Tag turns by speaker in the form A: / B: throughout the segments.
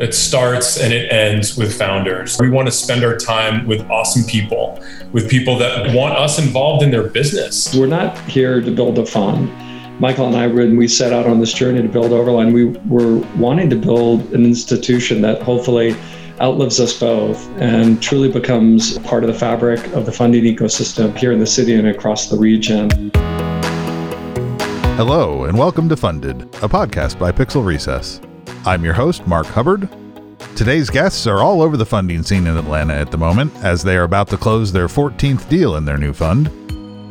A: It starts and it ends with founders. We want to spend our time with awesome people, with people that want us involved in their business.
B: We're not here to build a fund. Michael and I, when we set out on this journey to build Overline, we were wanting to build an institution that hopefully outlives us both and truly becomes part of the fabric of the funding ecosystem here in the city and across the region.
C: Hello, and welcome to Funded, a podcast by Pixel Recess. I'm your host, Mark Hubbard. Today's guests are all over the funding scene in Atlanta at the moment, as they are about to close their 14th deal in their new fund.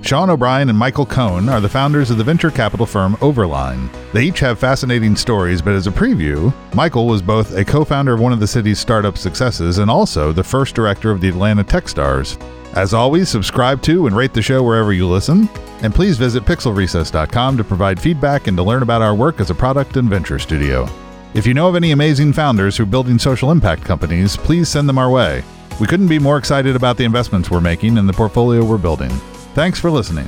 C: Sean O'Brien and Michael Cohn are the founders of the venture capital firm Overline. They each have fascinating stories, but as a preview, Michael was both a co founder of one of the city's startup successes and also the first director of the Atlanta Techstars. As always, subscribe to and rate the show wherever you listen, and please visit pixelrecess.com to provide feedback and to learn about our work as a product and venture studio. If you know of any amazing founders who are building social impact companies, please send them our way. We couldn't be more excited about the investments we're making and the portfolio we're building. Thanks for listening.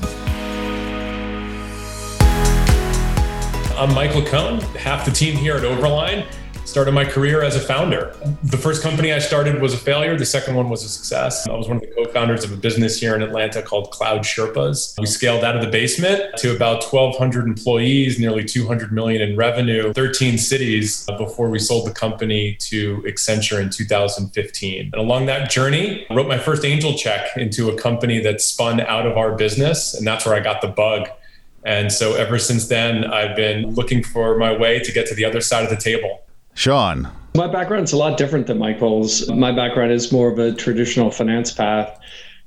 A: I'm Michael Cohn, half the team here at Overline started my career as a founder. The first company I started was a failure. The second one was a success. I was one of the co-founders of a business here in Atlanta called Cloud Sherpas. We scaled out of the basement to about 1,200 employees, nearly 200 million in revenue, 13 cities before we sold the company to Accenture in 2015. And along that journey, I wrote my first angel check into a company that spun out of our business, and that's where I got the bug. And so ever since then, I've been looking for my way to get to the other side of the table.
C: Sean.
B: My background's a lot different than Michael's. My background is more of a traditional finance path.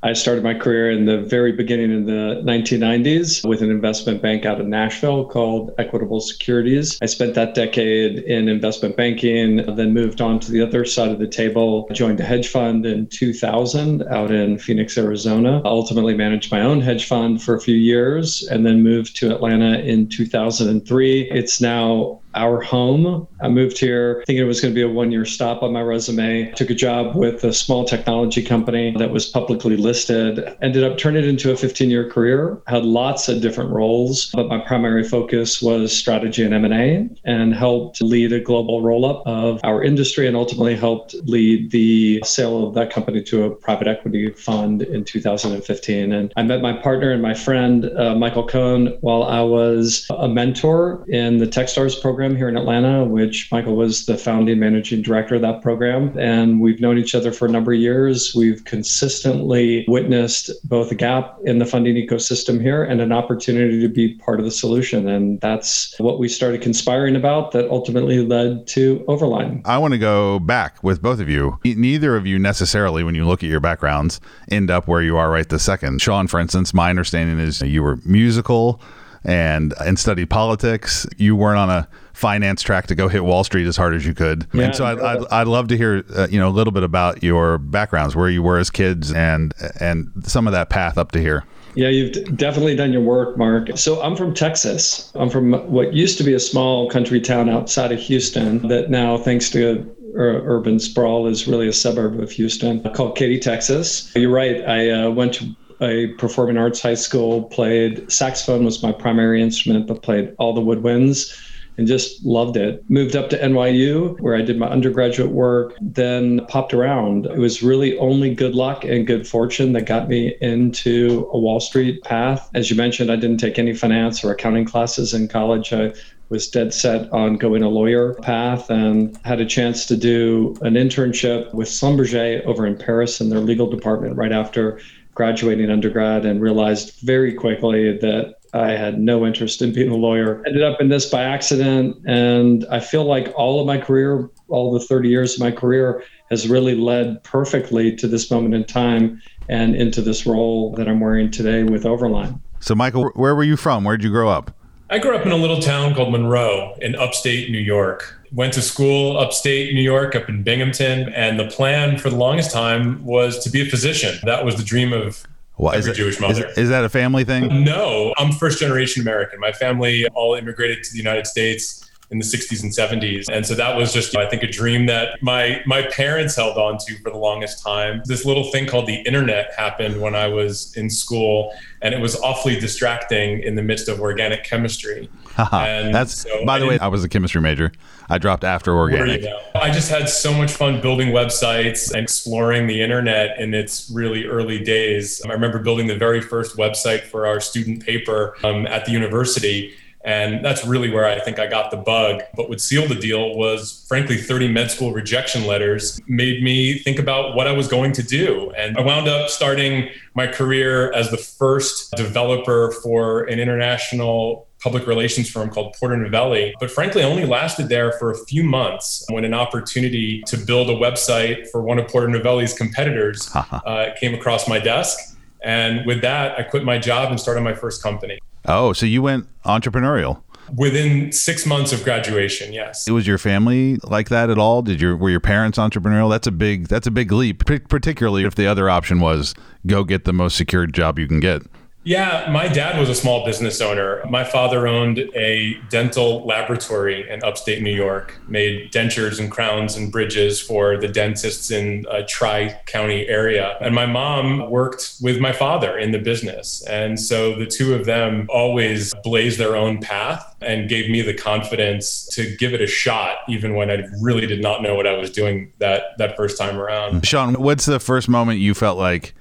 B: I started my career in the very beginning in the 1990s with an investment bank out of Nashville called Equitable Securities. I spent that decade in investment banking, then moved on to the other side of the table, joined a hedge fund in 2000 out in Phoenix, Arizona. I Ultimately managed my own hedge fund for a few years and then moved to Atlanta in 2003. It's now our home. I moved here thinking it was going to be a one year stop on my resume. Took a job with a small technology company that was publicly listed. Ended up turning it into a 15 year career. Had lots of different roles, but my primary focus was strategy and M&A and helped lead a global roll up of our industry and ultimately helped lead the sale of that company to a private equity fund in 2015. And I met my partner and my friend, uh, Michael Cohn, while I was a mentor in the Techstars program program here in Atlanta, which Michael was the founding managing director of that program. And we've known each other for a number of years. We've consistently witnessed both a gap in the funding ecosystem here and an opportunity to be part of the solution. And that's what we started conspiring about that ultimately led to Overline.
C: I want to go back with both of you. Neither of you necessarily, when you look at your backgrounds, end up where you are right this second. Sean, for instance, my understanding is you were musical and and studied politics. You weren't on a finance track to go hit Wall Street as hard as you could. Yeah, and so I'd, I'd, I'd, love to hear uh, you know a little bit about your backgrounds, where you were as kids, and and some of that path up to here.
B: Yeah, you've definitely done your work, Mark. So I'm from Texas. I'm from what used to be a small country town outside of Houston that now, thanks to urban sprawl, is really a suburb of Houston called Katy, Texas. You're right. I uh, went to a performing arts high school, played saxophone was my primary instrument, but played all the woodwinds and just loved it. Moved up to NYU where I did my undergraduate work, then popped around. It was really only good luck and good fortune that got me into a Wall Street path. As you mentioned, I didn't take any finance or accounting classes in college. I was dead set on going a lawyer path and had a chance to do an internship with Schlumberger over in Paris in their legal department right after graduating undergrad and realized very quickly that I had no interest in being a lawyer. Ended up in this by accident. And I feel like all of my career, all the 30 years of my career, has really led perfectly to this moment in time and into this role that I'm wearing today with Overline.
C: So, Michael, where were you from? Where did you grow up?
A: I grew up in a little town called Monroe in upstate New York went to school upstate New York, up in Binghamton, and the plan for the longest time was to be a physician. That was the dream of what, every
C: it,
A: Jewish mother.
C: Is, is, that a family thing?
A: No, I'm first generation American. My family all immigrated to the United States in the 60s and 70s. And so that was just, I think, a dream that my my parents held on to for the longest time. This little thing called the internet happened when I was in school, and it was awfully distracting in the midst of organic chemistry.
C: and That's so by the way, I was a chemistry major. I dropped after organic.
A: I just had so much fun building websites and exploring the internet in its really early days. I remember building the very first website for our student paper um, at the university. And that's really where I think I got the bug. But what sealed the deal was, frankly, 30 med school rejection letters made me think about what I was going to do. And I wound up starting my career as the first developer for an international public relations firm called Porter Novelli. But frankly, I only lasted there for a few months when an opportunity to build a website for one of Porter Novelli's competitors uh, came across my desk. And with that, I quit my job and started my first company.
C: Oh, so you went entrepreneurial?
A: Within six months of graduation, yes.
C: It was your family like that at all? Did your were your parents entrepreneurial? That's a big that's a big leap, particularly if the other option was go get the most secured job you can get.
A: Yeah, my dad was a small business owner. My father owned a dental laboratory in upstate New York, made dentures and crowns and bridges for the dentists in a tri county area. And my mom worked with my father in the business. And so the two of them always blazed their own path and gave me the confidence to give it a shot, even when I really did not know what I was doing that, that first time around.
C: Sean, what's the first moment you felt like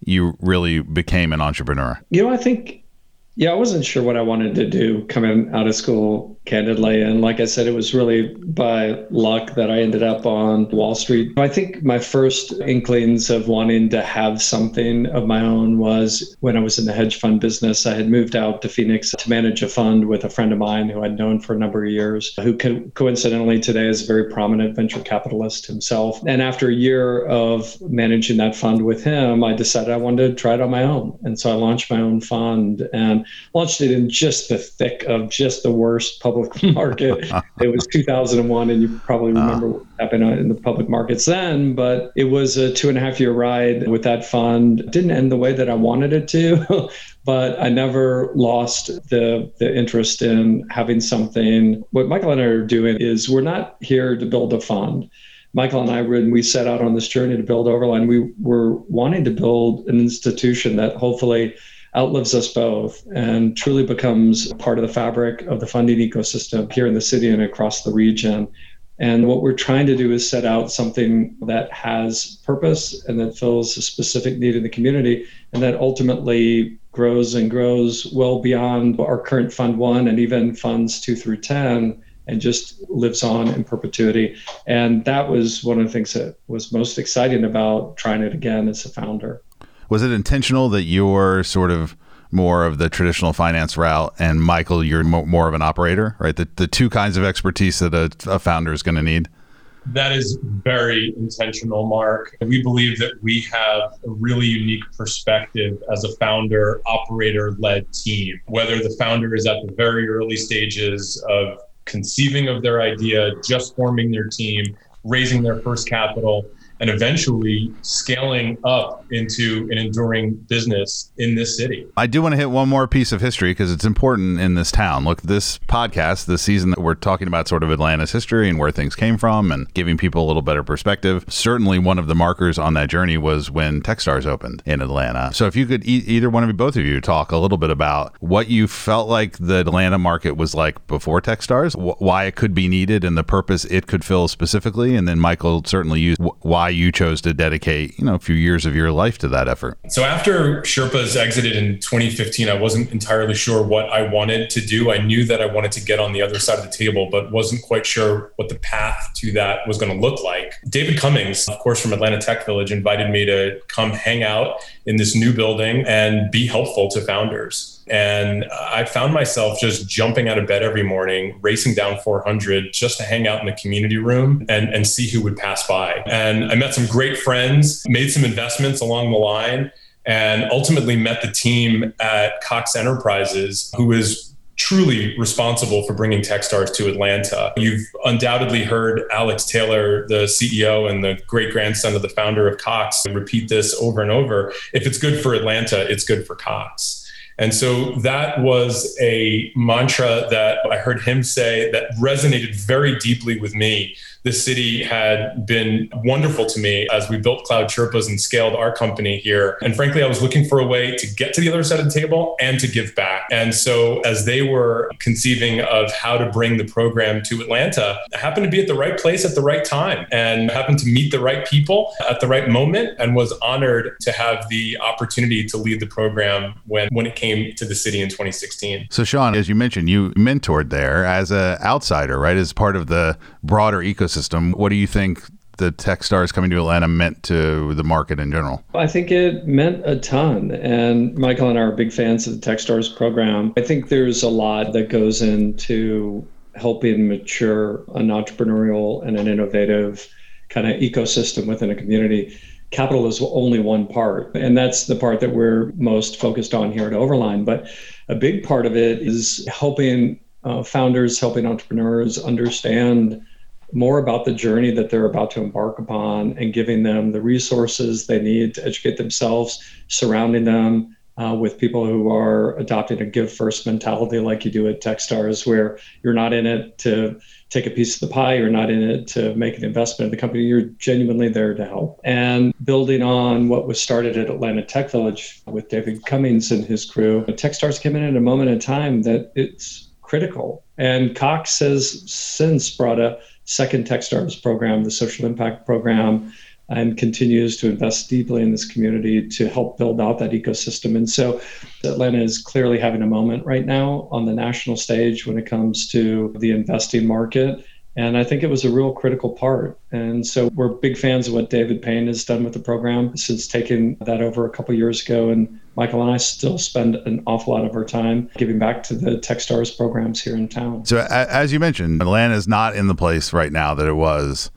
C: you really became an entrepreneur?
B: You know, I think, yeah, I wasn't sure what I wanted to do coming out of school candidly. And like I said, it was really by luck that I ended up on Wall Street. I think my first inklings of wanting to have something of my own was when I was in the hedge fund business. I had moved out to Phoenix to manage a fund with a friend of mine who I'd known for a number of years, who co- coincidentally today is a very prominent venture capitalist himself. And after a year of managing that fund with him, I decided I wanted to try it on my own. And so I launched my own fund and launched it in just the thick of just the worst public market. it was 2001, and you probably ah. remember what happened in the public markets then. But it was a two and a half year ride with that fund. It didn't end the way that I wanted it to, but I never lost the the interest in having something. What Michael and I are doing is we're not here to build a fund. Michael and I, when we set out on this journey to build Overline, we were wanting to build an institution that hopefully outlives us both and truly becomes part of the fabric of the funding ecosystem here in the city and across the region. And what we're trying to do is set out something that has purpose and that fills a specific need in the community and that ultimately grows and grows well beyond our current Fund One and even funds two through 10 and just lives on in perpetuity. And that was one of the things that was most exciting about trying it again as a founder
C: was it intentional that you're sort of more of the traditional finance route and Michael, you're more of an operator, right? The, the two kinds of expertise that a, a founder is going to need.
A: That is very intentional, Mark. We believe that we have a really unique perspective as a founder operator led team, whether the founder is at the very early stages of conceiving of their idea, just forming their team, raising their first capital, and eventually scaling up into an enduring business in this city.
C: I do want to hit one more piece of history because it's important in this town. Look, this podcast, this season that we're talking about sort of Atlanta's history and where things came from and giving people a little better perspective. Certainly one of the markers on that journey was when Techstars opened in Atlanta. So if you could e- either one of you, both of you talk a little bit about what you felt like the Atlanta market was like before Techstars, wh- why it could be needed and the purpose it could fill specifically. And then Michael certainly used wh- why why you chose to dedicate, you know, a few years of your life to that effort.
A: So after Sherpas exited in 2015, I wasn't entirely sure what I wanted to do. I knew that I wanted to get on the other side of the table, but wasn't quite sure what the path to that was going to look like. David Cummings, of course, from Atlanta Tech Village, invited me to come hang out in this new building and be helpful to founders. And I found myself just jumping out of bed every morning, racing down 400 just to hang out in the community room and, and see who would pass by. And I met some great friends, made some investments along the line, and ultimately met the team at Cox Enterprises, who is truly responsible for bringing Techstars to Atlanta. You've undoubtedly heard Alex Taylor, the CEO and the great grandson of the founder of Cox, repeat this over and over. If it's good for Atlanta, it's good for Cox. And so that was a mantra that I heard him say that resonated very deeply with me the city had been wonderful to me as we built Cloud Sherpas and scaled our company here. And frankly, I was looking for a way to get to the other side of the table and to give back. And so, as they were conceiving of how to bring the program to Atlanta, I happened to be at the right place at the right time and happened to meet the right people at the right moment and was honored to have the opportunity to lead the program when, when it came to the city in 2016.
C: So, Sean, as you mentioned, you mentored there as an outsider, right? As part of the broader ecosystem ecosystem. What do you think the Techstars coming to Atlanta meant to the market in general?
B: I think it meant a ton. And Michael and I are big fans of the Techstars program. I think there's a lot that goes into helping mature an entrepreneurial and an innovative kind of ecosystem within a community. Capital is only one part, and that's the part that we're most focused on here at Overline. But a big part of it is helping uh, founders, helping entrepreneurs understand more about the journey that they're about to embark upon and giving them the resources they need to educate themselves, surrounding them uh, with people who are adopting a give first mentality like you do at Techstars, where you're not in it to take a piece of the pie, you're not in it to make an investment in the company, you're genuinely there to help. And building on what was started at Atlanta Tech Village with David Cummings and his crew, Techstars came in at a moment in time that it's critical. And Cox has since brought a second Techstars program, the social impact program, and continues to invest deeply in this community to help build out that ecosystem. And so Atlanta is clearly having a moment right now on the national stage when it comes to the investing market. And I think it was a real critical part. And so we're big fans of what David Payne has done with the program since taking that over a couple years ago. And Michael and I still spend an awful lot of our time giving back to the Techstars programs here in town.
C: So, as you mentioned, Atlanta is not in the place right now that it was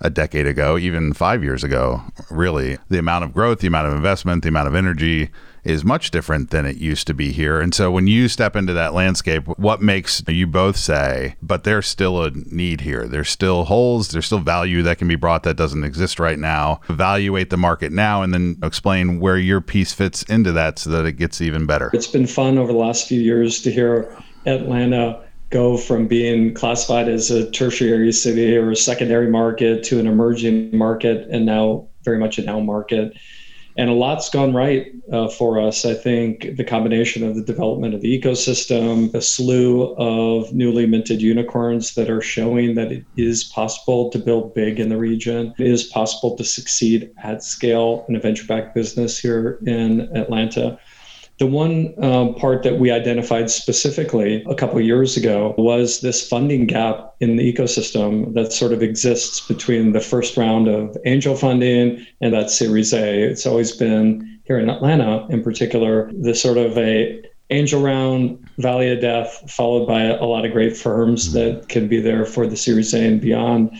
C: a decade ago, even five years ago, really. The amount of growth, the amount of investment, the amount of energy is much different than it used to be here. And so when you step into that landscape, what makes you both say, but there's still a need here? There's still holes, there's still value that can be brought that doesn't exist right now. Evaluate the market now and then explain where your piece fits into that so that it gets even better.
B: It's been fun over the last few years to hear Atlanta go from being classified as a tertiary city or a secondary market to an emerging market and now very much a now market. And a lot's gone right uh, for us. I think the combination of the development of the ecosystem, a slew of newly minted unicorns that are showing that it is possible to build big in the region, it is possible to succeed at scale in a venture backed business here in Atlanta. The one um, part that we identified specifically a couple years ago was this funding gap in the ecosystem that sort of exists between the first round of angel funding and that Series A. It's always been here in Atlanta, in particular, this sort of a angel round, valley of death, followed by a lot of great firms mm-hmm. that can be there for the Series A and beyond.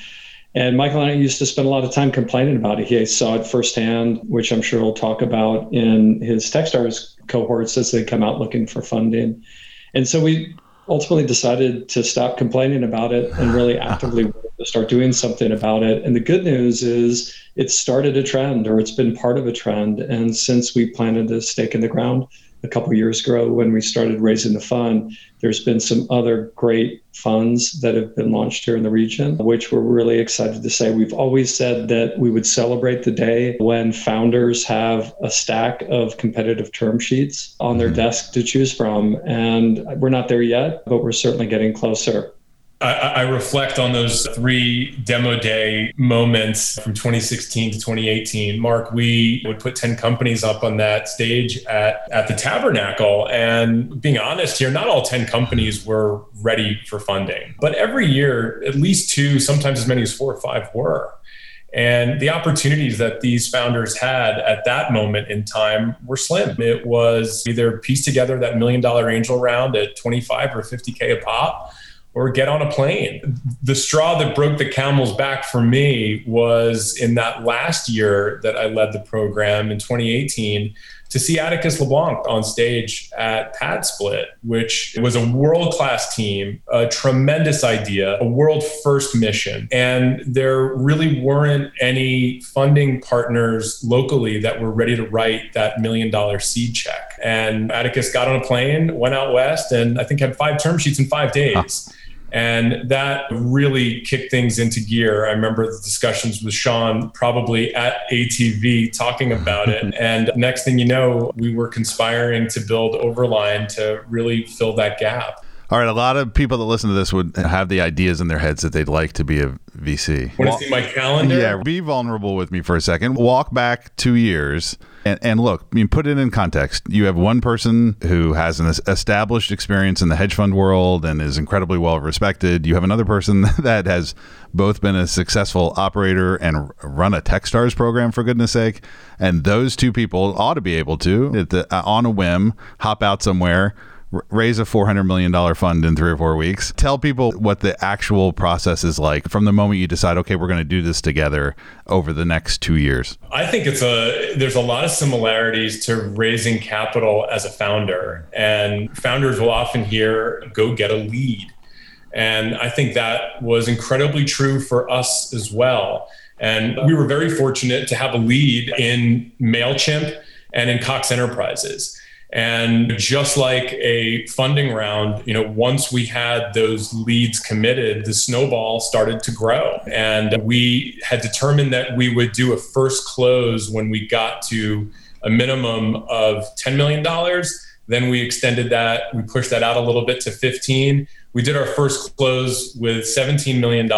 B: And Michael and I used to spend a lot of time complaining about it. He saw it firsthand, which I'm sure he'll talk about in his Techstars cohorts as they come out looking for funding. And so we ultimately decided to stop complaining about it and really actively start doing something about it. And the good news is it started a trend or it's been part of a trend. And since we planted a stake in the ground, a couple years ago when we started raising the fund. There's been some other great funds that have been launched here in the region, which we're really excited to say. We've always said that we would celebrate the day when founders have a stack of competitive term sheets on their mm-hmm. desk to choose from. And we're not there yet, but we're certainly getting closer.
A: I, reflect on those three demo day moments from 2016 to 2018. Mark, we would put 10 companies up on that stage at, at the Tabernacle. And being honest here, not all 10 companies were ready for funding, but every year, at least two, sometimes as many as four or five were. And the opportunities that these founders had at that moment in time were slim. It was either piece together that million dollar angel round at 25 or 50K a pop or get on a plane. The straw that broke the camel's back for me was in that last year that I led the program in 2018 to see Atticus LeBlanc on stage at PadSplit, which was a world class team, a tremendous idea, a world first mission. And there really weren't any funding partners locally that were ready to write that million dollar seed check. And Atticus got on a plane, went out west, and I think had five term sheets in five days. Huh. And that really kicked things into gear. I remember the discussions with Sean probably at ATV talking about it. and next thing you know, we were conspiring to build Overline to really fill that gap.
C: All right, a lot of people that listen to this would have the ideas in their heads that they'd like to be a VC.
A: Want to see my calendar?
C: Yeah, be vulnerable with me for a second. Walk back two years and, and look, I mean, put it in context. You have one person who has an established experience in the hedge fund world and is incredibly well respected. You have another person that has both been a successful operator and run a TechStars program, for goodness sake. And those two people ought to be able to, the, uh, on a whim, hop out somewhere raise a $400 million fund in three or four weeks. Tell people what the actual process is like from the moment you decide, okay, we're going to do this together over the next two years.
A: I think it's a, there's a lot of similarities to raising capital as a founder. And founders will often hear, go get a lead. And I think that was incredibly true for us as well. And we were very fortunate to have a lead in MailChimp and in Cox Enterprises. And just like a funding round, you know, once we had those leads committed, the snowball started to grow. And we had determined that we would do a first close when we got to a minimum of $10 million. Then we extended that, we pushed that out a little bit to 15. We did our first close with $17 million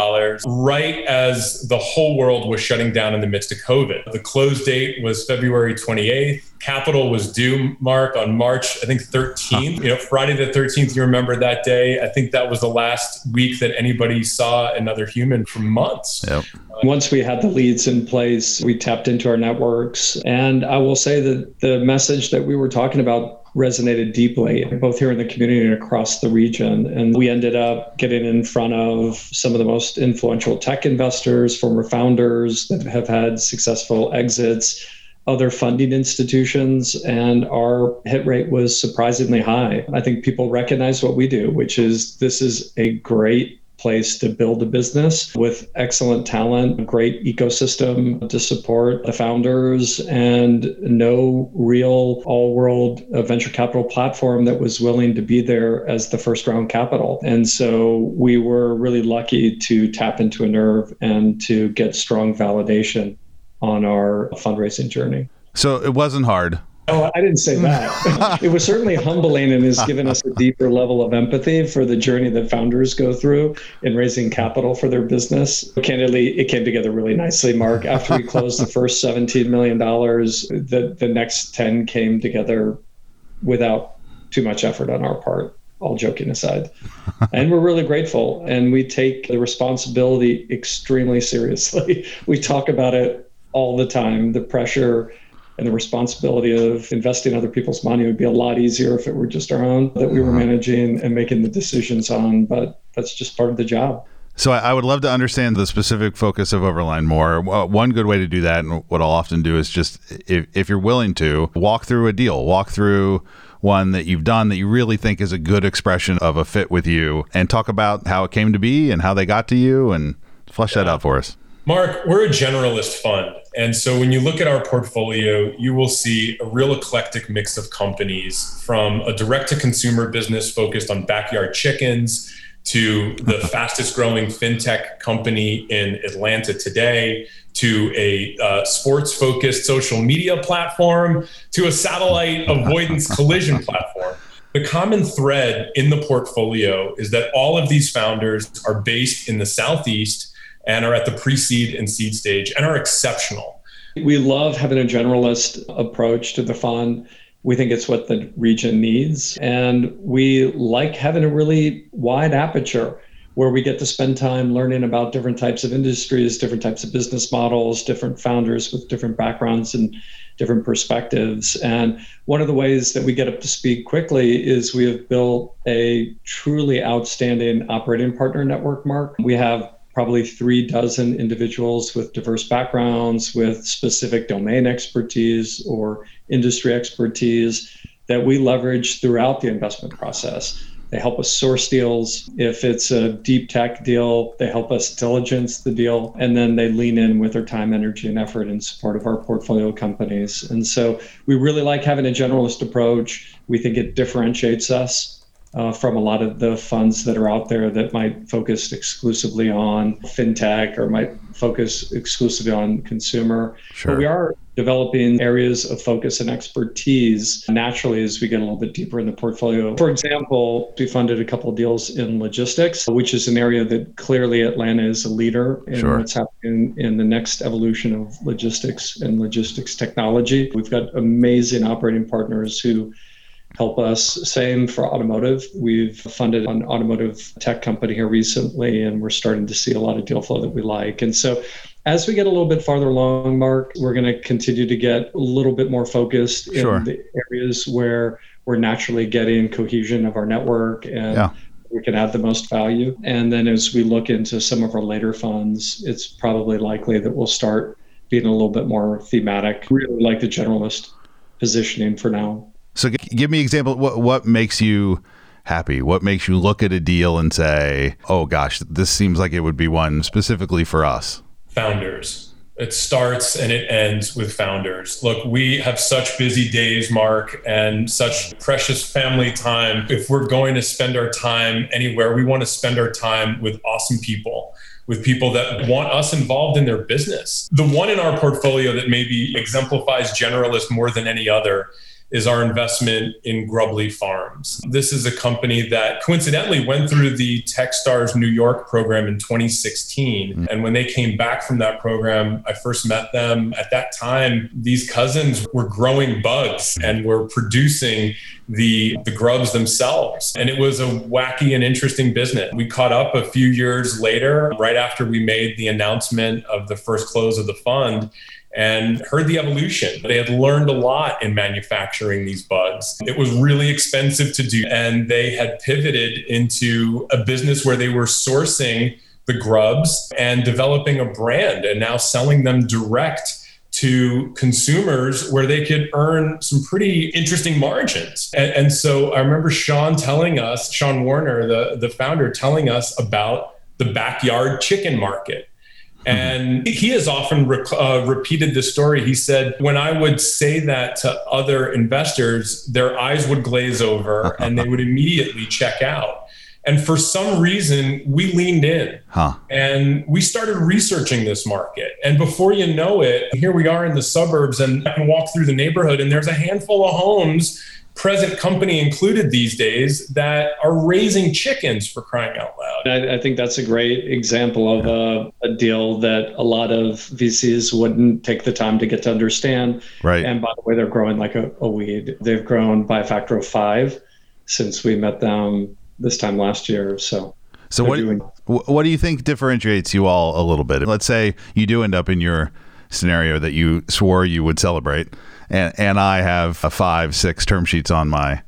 A: right as the whole world was shutting down in the midst of COVID. The close date was February 28th. Capital was due, Mark, on March, I think 13th. You know, Friday the 13th, you remember that day. I think that was the last week that anybody saw another human for months.
B: Yep. Once we had the leads in place, we tapped into our networks. And I will say that the message that we were talking about resonated deeply, both here in the community and across the region. And we ended up getting in front of some of the most influential tech investors, former founders that have had successful exits, other funding institutions, and our hit rate was surprisingly high. I think people recognize what we do, which is this is a great place to build a business with excellent talent, a great ecosystem to support the founders, and no real all world venture capital platform that was willing to be there as the first round capital. And so we were really lucky to tap into a nerve and to get strong validation on our fundraising journey.
C: So it wasn't hard.
B: Oh, I didn't say that. it was certainly humbling and has given us a deeper level of empathy for the journey that founders go through in raising capital for their business. Candidly, it came together really nicely, Mark. After we closed the first $17 million, the, the next 10 came together without too much effort on our part, all joking aside. and we're really grateful and we take the responsibility extremely seriously. We talk about it all the time, the pressure and the responsibility of investing other people's money would be a lot easier if it were just our own that we were managing and making the decisions on. But that's just part of the job.
C: So I would love to understand the specific focus of Overline more. One good way to do that, and what I'll often do, is just if, if you're willing to walk through a deal, walk through one that you've done that you really think is a good expression of a fit with you, and talk about how it came to be and how they got to you, and flesh yeah. that out for us.
A: Mark, we're a generalist fund. And so when you look at our portfolio, you will see a real eclectic mix of companies from a direct to consumer business focused on backyard chickens to the fastest growing fintech company in Atlanta today to a uh, sports focused social media platform to a satellite avoidance collision platform. The common thread in the portfolio is that all of these founders are based in the Southeast and are at the pre seed and seed stage and are exceptional.
B: We love having a generalist approach to the fund. We think it's what the region needs. And we like having a really wide aperture where we get to spend time learning about different types of industries, different types of business models, different founders with different backgrounds and different perspectives. And one of the ways that we get up to speed quickly is we have built a truly outstanding operating partner network, Mark. We have probably three dozen individuals with diverse backgrounds, with specific domain expertise or industry expertise that we leverage throughout the investment process. They help us source deals. If it's a deep tech deal, they help us diligence the deal. And then they lean in with their time, energy, and effort in support of our portfolio companies. And so we really like having a generalist approach. We think it differentiates us uh, from a lot of the funds that are out there that might focus exclusively on fintech or might focus exclusively on consumer.
C: Sure.
B: But we are developing areas of focus and expertise naturally as we get a little bit deeper in the portfolio. For example, we funded a couple of deals in logistics, which is an area that clearly Atlanta is a leader in
C: Sure.
B: what's happening in the next evolution of logistics and logistics technology. We've got amazing operating partners who help us. Same for automotive. We've funded an automotive tech company here recently, and we're starting to see a lot of deal flow that we like. And so, as we get a little bit farther along, Mark, we're going to continue to get a little bit more focused
C: Sure.
B: in the areas where we're naturally getting cohesion of our network and
C: Yeah.
B: we can add the most value. And then as we look into some of our later funds, it's probably likely that we'll start being a little bit more thematic. Really like the generalist positioning for now.
C: So g- give me an example. What what makes you happy? What makes you look at a deal and say, "Oh gosh, this seems like it would be one specifically for us."
A: founders. It starts and it ends with founders. Look, we have such busy days, Mark, and such precious family time. If we're going to spend our time anywhere, we want to spend our time with awesome people, with people that want us involved in their business. The one in our portfolio that maybe exemplifies generalist more than any other is our investment in Grubbly Farms. This is a company that coincidentally went through the Techstars New York program in 2016. Mm-hmm. And when they came back from that program, I first met them. At that time, these cousins were growing bugs mm-hmm. and were producing the the grubs themselves and it was a wacky and interesting business we caught up a few years later right after we made the announcement of the first close of the fund and heard the evolution. They had learned a lot in manufacturing these bugs. It was really expensive to do, and they had pivoted into a business where they were sourcing the grubs and developing a brand and now selling them direct to consumers where they could earn some pretty interesting margins. And, and so I remember Sean telling us, Sean Warner, the, the founder, telling us about the backyard chicken market. And he has often rec- uh, repeated this story. He said, when I would say that to other investors, their eyes would glaze over and they would immediately check out. And for some reason, we leaned in
C: Huh.
A: and we started researching this market. And before you know it, here we are in the suburbs, and I can walk through the neighborhood, and there's a handful of homes, present company included these days, that are raising chickens for crying out loud.
B: I, I think that's a great example of a, a deal that a lot of VCs wouldn't take the time to get to understand.
C: Right.
B: And by the way, they're growing like a, a weed. They've grown by a factor of five since we met them this time last year. So,
C: So what
B: doing-
C: what do you think differentiates you all a little bit? Let's say you do end up in your scenario that you swore you would celebrate, and and I have five six term sheets on my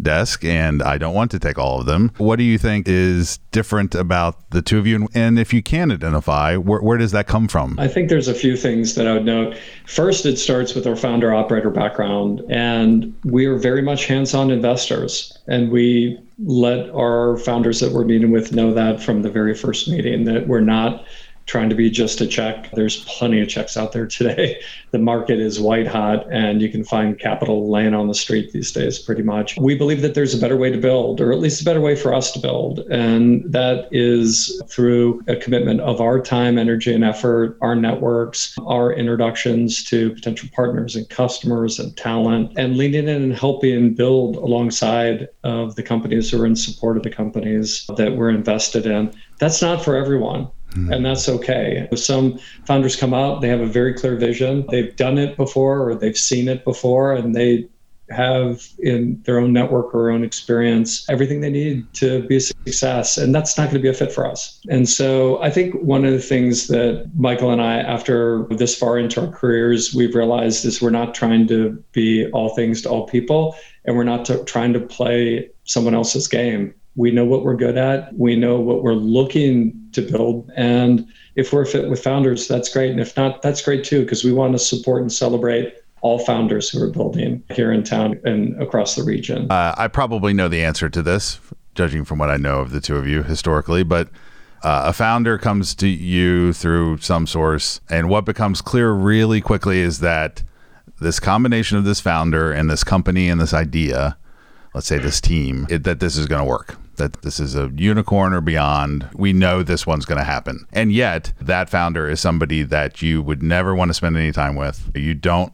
C: desk, and I don't want to take all of them. What do you think is different about the two of you? And, if you can identify, where where does that come from?
B: I think there's a few things that I would note. First, it starts with our founder operator background, and we are very much hands on investors. And we let our founders that we're meeting with know that from the very first meeting that we're not trying to be just a check. There's plenty of checks out there today. The market is white hot, and you can find capital laying on the street these days, pretty much. We believe that there's a better way to build, or at least a better way for us to build. And that is through a commitment of our time, energy, and effort, our networks, our introductions to potential partners and customers and talent, and leaning in and helping build alongside of the companies who are in support of the companies that we're invested in. That's not for everyone Mm-hmm. and that's okay. Some founders come out, they have a very clear vision. They've done it before or they've seen it before, and they have in their own network or own experience everything they need to be a success. And that's not going to be a fit for us. And so I think one of the things that Michael and I, after this far into our careers, we've realized is we're not trying to be all things to all people, and we're not to, trying to play someone else's game. We know what we're good at. We know what we're looking to build. And if we're fit with founders, that's great. And if not, that's great too, because we want to support and celebrate all founders who are building here in town and across the region.
C: Uh, I probably know the answer to this, judging from what I know of the two of you historically, but uh, a founder comes to you through some source, and what becomes clear really quickly is that this combination of this founder and this company and this idea, let's say this team, it, that this is going to work. That this is a unicorn or beyond. We know this one's going to happen. And yet, that founder is somebody that you would never want to spend any time with. You don't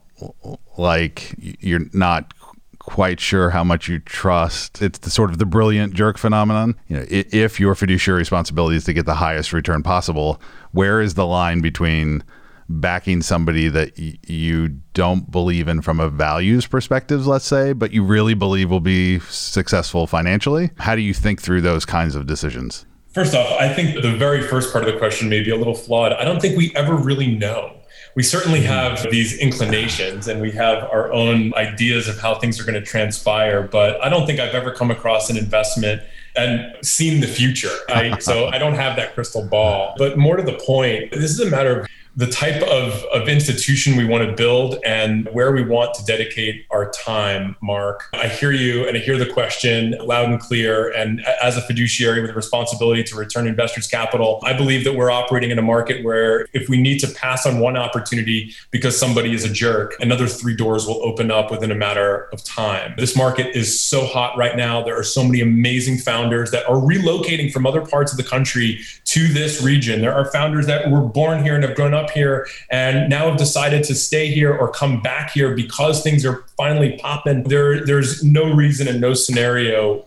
C: like, you're not quite sure how much you trust. It's the sort of the brilliant jerk phenomenon. You know, if your fiduciary responsibility is to get the highest return possible, where is the line between backing somebody that y- you don't believe in from a values perspective, let's say, but you really believe will be successful financially? How do you think through those kinds of decisions?
A: First off, I think the very first part of the question may be a little flawed. I don't think we ever really know we certainly have these inclinations and we have our own ideas of how things are going to transpire. But I don't think I've ever come across an investment and seen the future. I, so I don't have that crystal ball. But more to the point, this is a matter of the type of, of institution we want to build and where we want to dedicate our time, Mark. I hear you and I hear the question loud and clear. And as a fiduciary with a responsibility to return investors' capital, I believe that we're operating in a market where if we need to pass on one opportunity because somebody is a jerk, another three doors will open up within a matter of time. This market is so hot right now. There are so many amazing founders that are relocating from other parts of the country to this region. There are founders that were born here and have grown up here and now have decided to stay here or come back here because things are finally popping. There, there's no reason and no scenario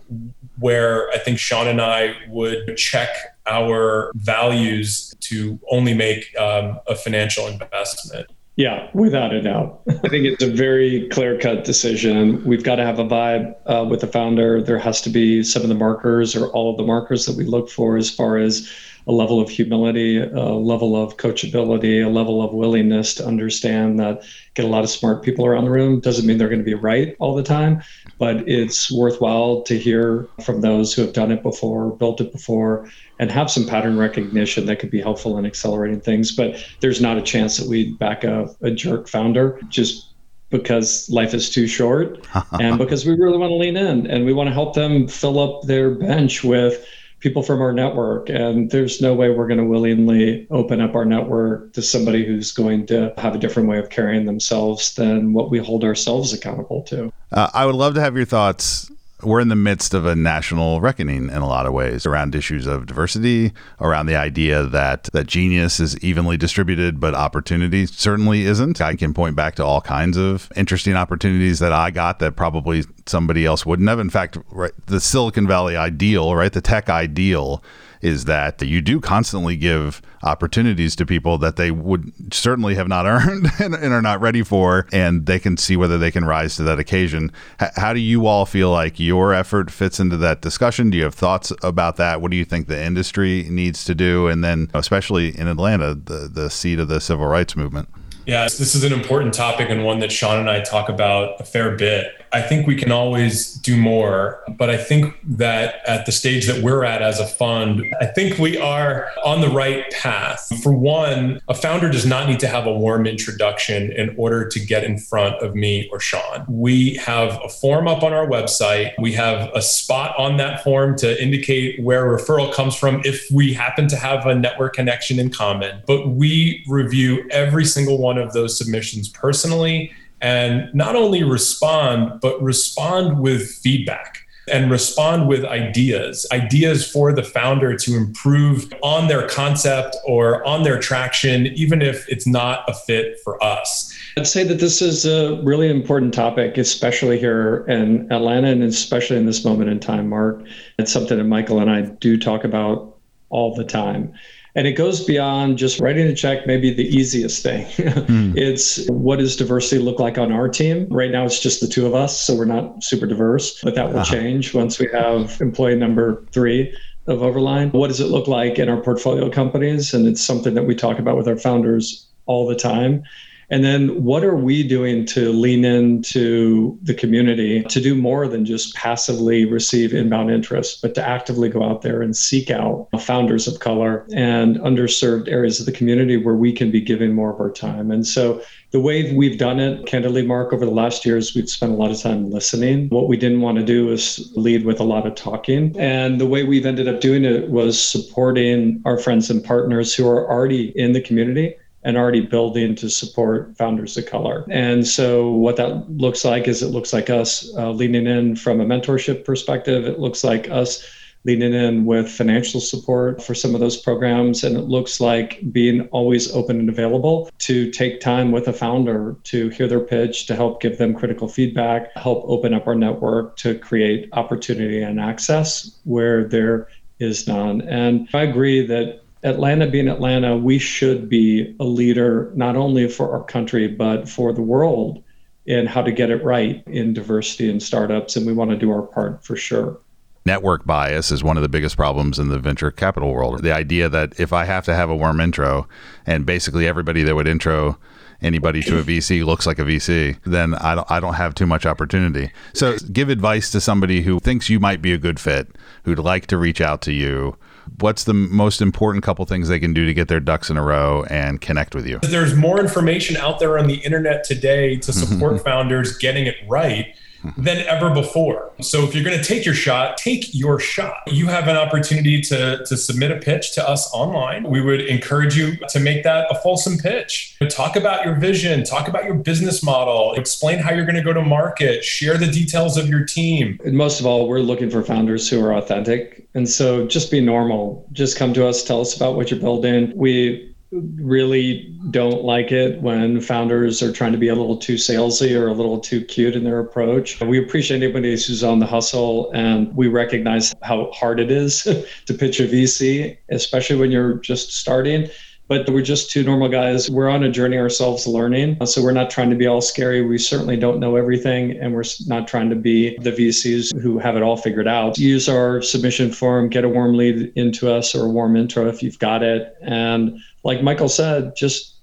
A: where I think Sean and I would check our values to only make um, a financial investment.
B: Yeah, without a doubt. I think it's a very clear cut decision. We've got to have a vibe uh, with the founder. There has to be some of the markers or all of the markers that we look for as far as a level of humility, a level of coachability, a level of willingness to understand that get a lot of smart people around the room doesn't mean they're going to be right all the time, but it's worthwhile to hear from those who have done it before, built it before, and have some pattern recognition that could be helpful in accelerating things. But there's not a chance that we'd back a, a jerk founder just because life is too short and because we really want to lean in and we want to help them fill up their bench with people from our network. And there's no way we're going to willingly open up our network to somebody who's going to have a different way of carrying themselves than what we hold ourselves accountable to.
C: Uh, I would love to have your thoughts we're in the midst of a national reckoning in a lot of ways around issues of diversity, around the idea that that genius is evenly distributed, but opportunity certainly isn't. I can point back to all kinds of interesting opportunities that I got that probably somebody else wouldn't have. In fact, right, the Silicon Valley ideal, right, the tech ideal is that you do constantly give opportunities to people that they would certainly have not earned and, and are not ready for, and they can see whether they can rise to that occasion. H- how do you all feel like your effort fits into that discussion? Do you have thoughts about that? What do you think the industry needs to do? And then, especially in Atlanta, the, the seat of the civil rights movement.
A: Yeah, this is an important topic and one that Sean and I talk about a fair bit. I think we can always do more, but I think that at the stage that we're at as a fund, I think we are on the right path. For one, a founder does not need to have a warm introduction in order to get in front of me or Sean. We have a form up on our website. We have a spot on that form to indicate where referral comes from if we happen to have a network connection in common. But we review every single one of those submissions personally and not only respond, but respond with feedback and respond with ideas, ideas for the founder to improve on their concept or on their traction, even if it's not a fit for us.
B: I'd say that this is a really important topic, especially here in Atlanta and especially in this moment in time, Mark. It's something that Michael and I do talk about all the time. And it goes beyond just writing a check, maybe the easiest thing. mm. It's what does diversity look like on our team? Right now, it's just the two of us, so we're not super diverse, but that will uh-huh. change once we have employee number three of Overline. What does it look like in our portfolio companies? And it's something that we talk about with our founders all the time. And then what are we doing to lean into the community to do more than just passively receive inbound interest, but to actively go out there and seek out founders of color and underserved areas of the community where we can be giving more of our time. And so the way we've done it, candidly, Mark, over the last years, we've spent a lot of time listening. What we didn't want to do is lead with a lot of talking. And the way we've ended up doing it was supporting our friends and partners who are already in the community and already building to support founders of color. And so, what that looks like is it looks like us uh, leaning in from a mentorship perspective. It looks like us leaning in with financial support for some of those programs. And it looks like being always open and available to take time with a founder to hear their pitch, to help give them critical feedback, help open up our network to create opportunity and access where there is none. And I agree that Atlanta being Atlanta, we should be a leader not only for our country, but for the world in how to get it right in diversity and startups. And we want to do our part for sure.
C: Network bias is one of the biggest problems in the venture capital world. The idea that if I have to have a warm intro and basically everybody that would intro anybody to a VC looks like a VC, then I don't, I don't have too much opportunity. So give advice to somebody who thinks you might be a good fit, who'd like to reach out to you, what's the most important couple things they can do to get their ducks in a row and connect with you?
A: There's more information out there on the internet today to support mm-hmm. founders getting it right than ever before. So if you're going to take your shot, take your shot. You have an opportunity to, to submit a pitch to us online. We would encourage you to make that a fulsome pitch. Talk about your vision, talk about your business model, explain how you're going to go to market, share the details of your team.
B: And most of all, we're looking for founders who are authentic. And so just be normal. Just come to us, tell us about what you're building. We really don't like it when founders are trying to be a little too salesy or a little too cute in their approach. We appreciate anybody who's on the hustle and we recognize how hard it is to pitch a VC, especially when you're just starting. But we're just two normal guys. We're on a journey ourselves learning. So we're not trying to be all scary. We certainly don't know everything. And we're not trying to be the VCs who have it all figured out. Use our submission form, get a warm lead into us or a warm intro if you've got it. And like Michael said, just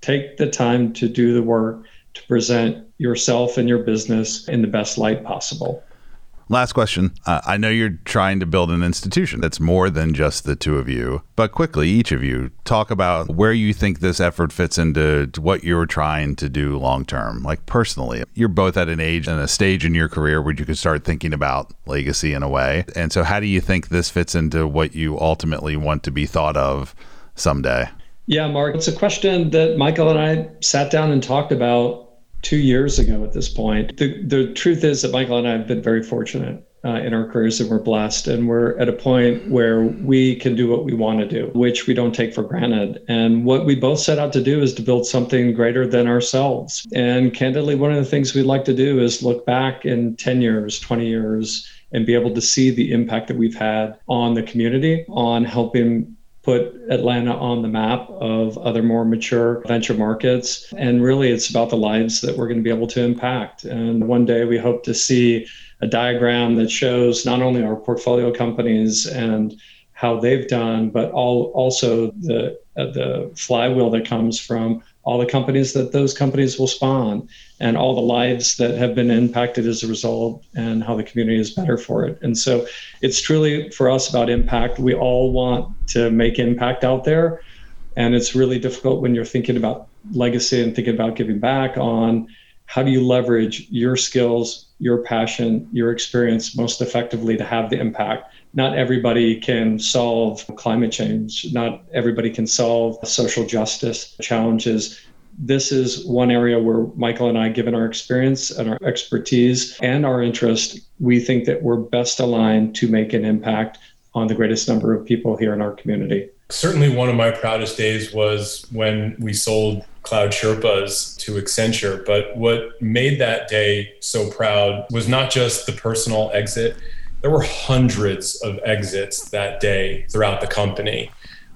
B: take the time to do the work to present yourself and your business in the best light possible.
C: Last question. Uh, I know you're trying to build an institution that's more than just the two of you, but quickly, each of you, talk about where you think this effort fits into what you're trying to do long term. Like personally, you're both at an age and a stage in your career where you could start thinking about legacy in a way. And so, how do you think this fits into what you ultimately want to be thought of someday?
B: Yeah, Mark, it's a question that Michael and I sat down and talked about two years ago at this point. The, the truth is that Michael and I have been very fortunate uh, in our careers and we're blessed. And we're at a point where we can do what we want to do, which we don't take for granted. And what we both set out to do is to build something greater than ourselves. And candidly, one of the things we'd like to do is look back in 10 years, 20 years, and be able to see the impact that we've had on the community, on helping put Atlanta on the map of other more mature venture markets. And really, it's about the lives that we're going to be able to impact. And one day we hope to see a diagram that shows not only our portfolio companies and how they've done, but all also the uh, the flywheel that comes from all the companies that those companies will spawn and all the lives that have been impacted as a result and how the community is better for it. And so it's truly for us about impact. We all want to make impact out there. And it's really difficult when you're thinking about legacy and thinking about giving back on how do you leverage your skills, your passion, your experience most effectively to have the impact. Not everybody can solve climate change. Not everybody can solve social justice challenges this is one area where Michael and I, given our experience and our expertise and our interest, we think that we're best aligned to make an impact on the greatest number of people here in our community.
A: Certainly, one of my proudest days was when we sold Cloud Sherpas to Accenture. But what made that day so proud was not just the personal exit, there were hundreds of exits that day throughout the company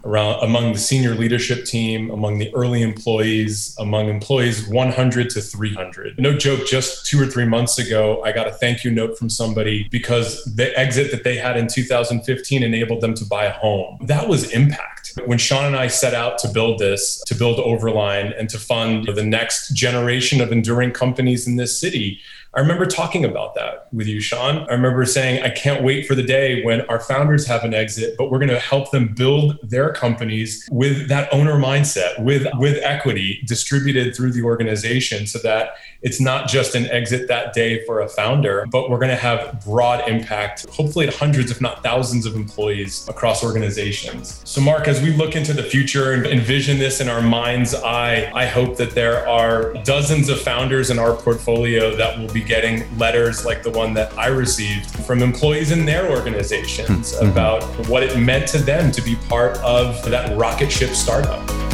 A: around among the senior leadership team, among the early employees, among employees 100 to 300. No joke, just two or three months ago, I got a thank you note from somebody because the exit that they had in 2015 enabled them to buy a home. That was impact. When Sean and I set out to build this, to build Overline and to fund the next generation of enduring companies in this city, I remember talking about that with you, Sean. I remember saying, I can't wait for the day when our founders have an exit, but we're going to help them build their companies with that owner mindset, with, with equity distributed through the organization so that it's not just an exit that day for a founder, but we're going to have broad impact, hopefully hundreds, if not thousands of employees across organizations. So, Mark, as we look into the future and envision this in our mind's eye, I hope that there are dozens of founders in our portfolio that will be getting letters like the one that I received from employees in their organizations mm-hmm. about what it meant to them to be part of that rocket ship startup.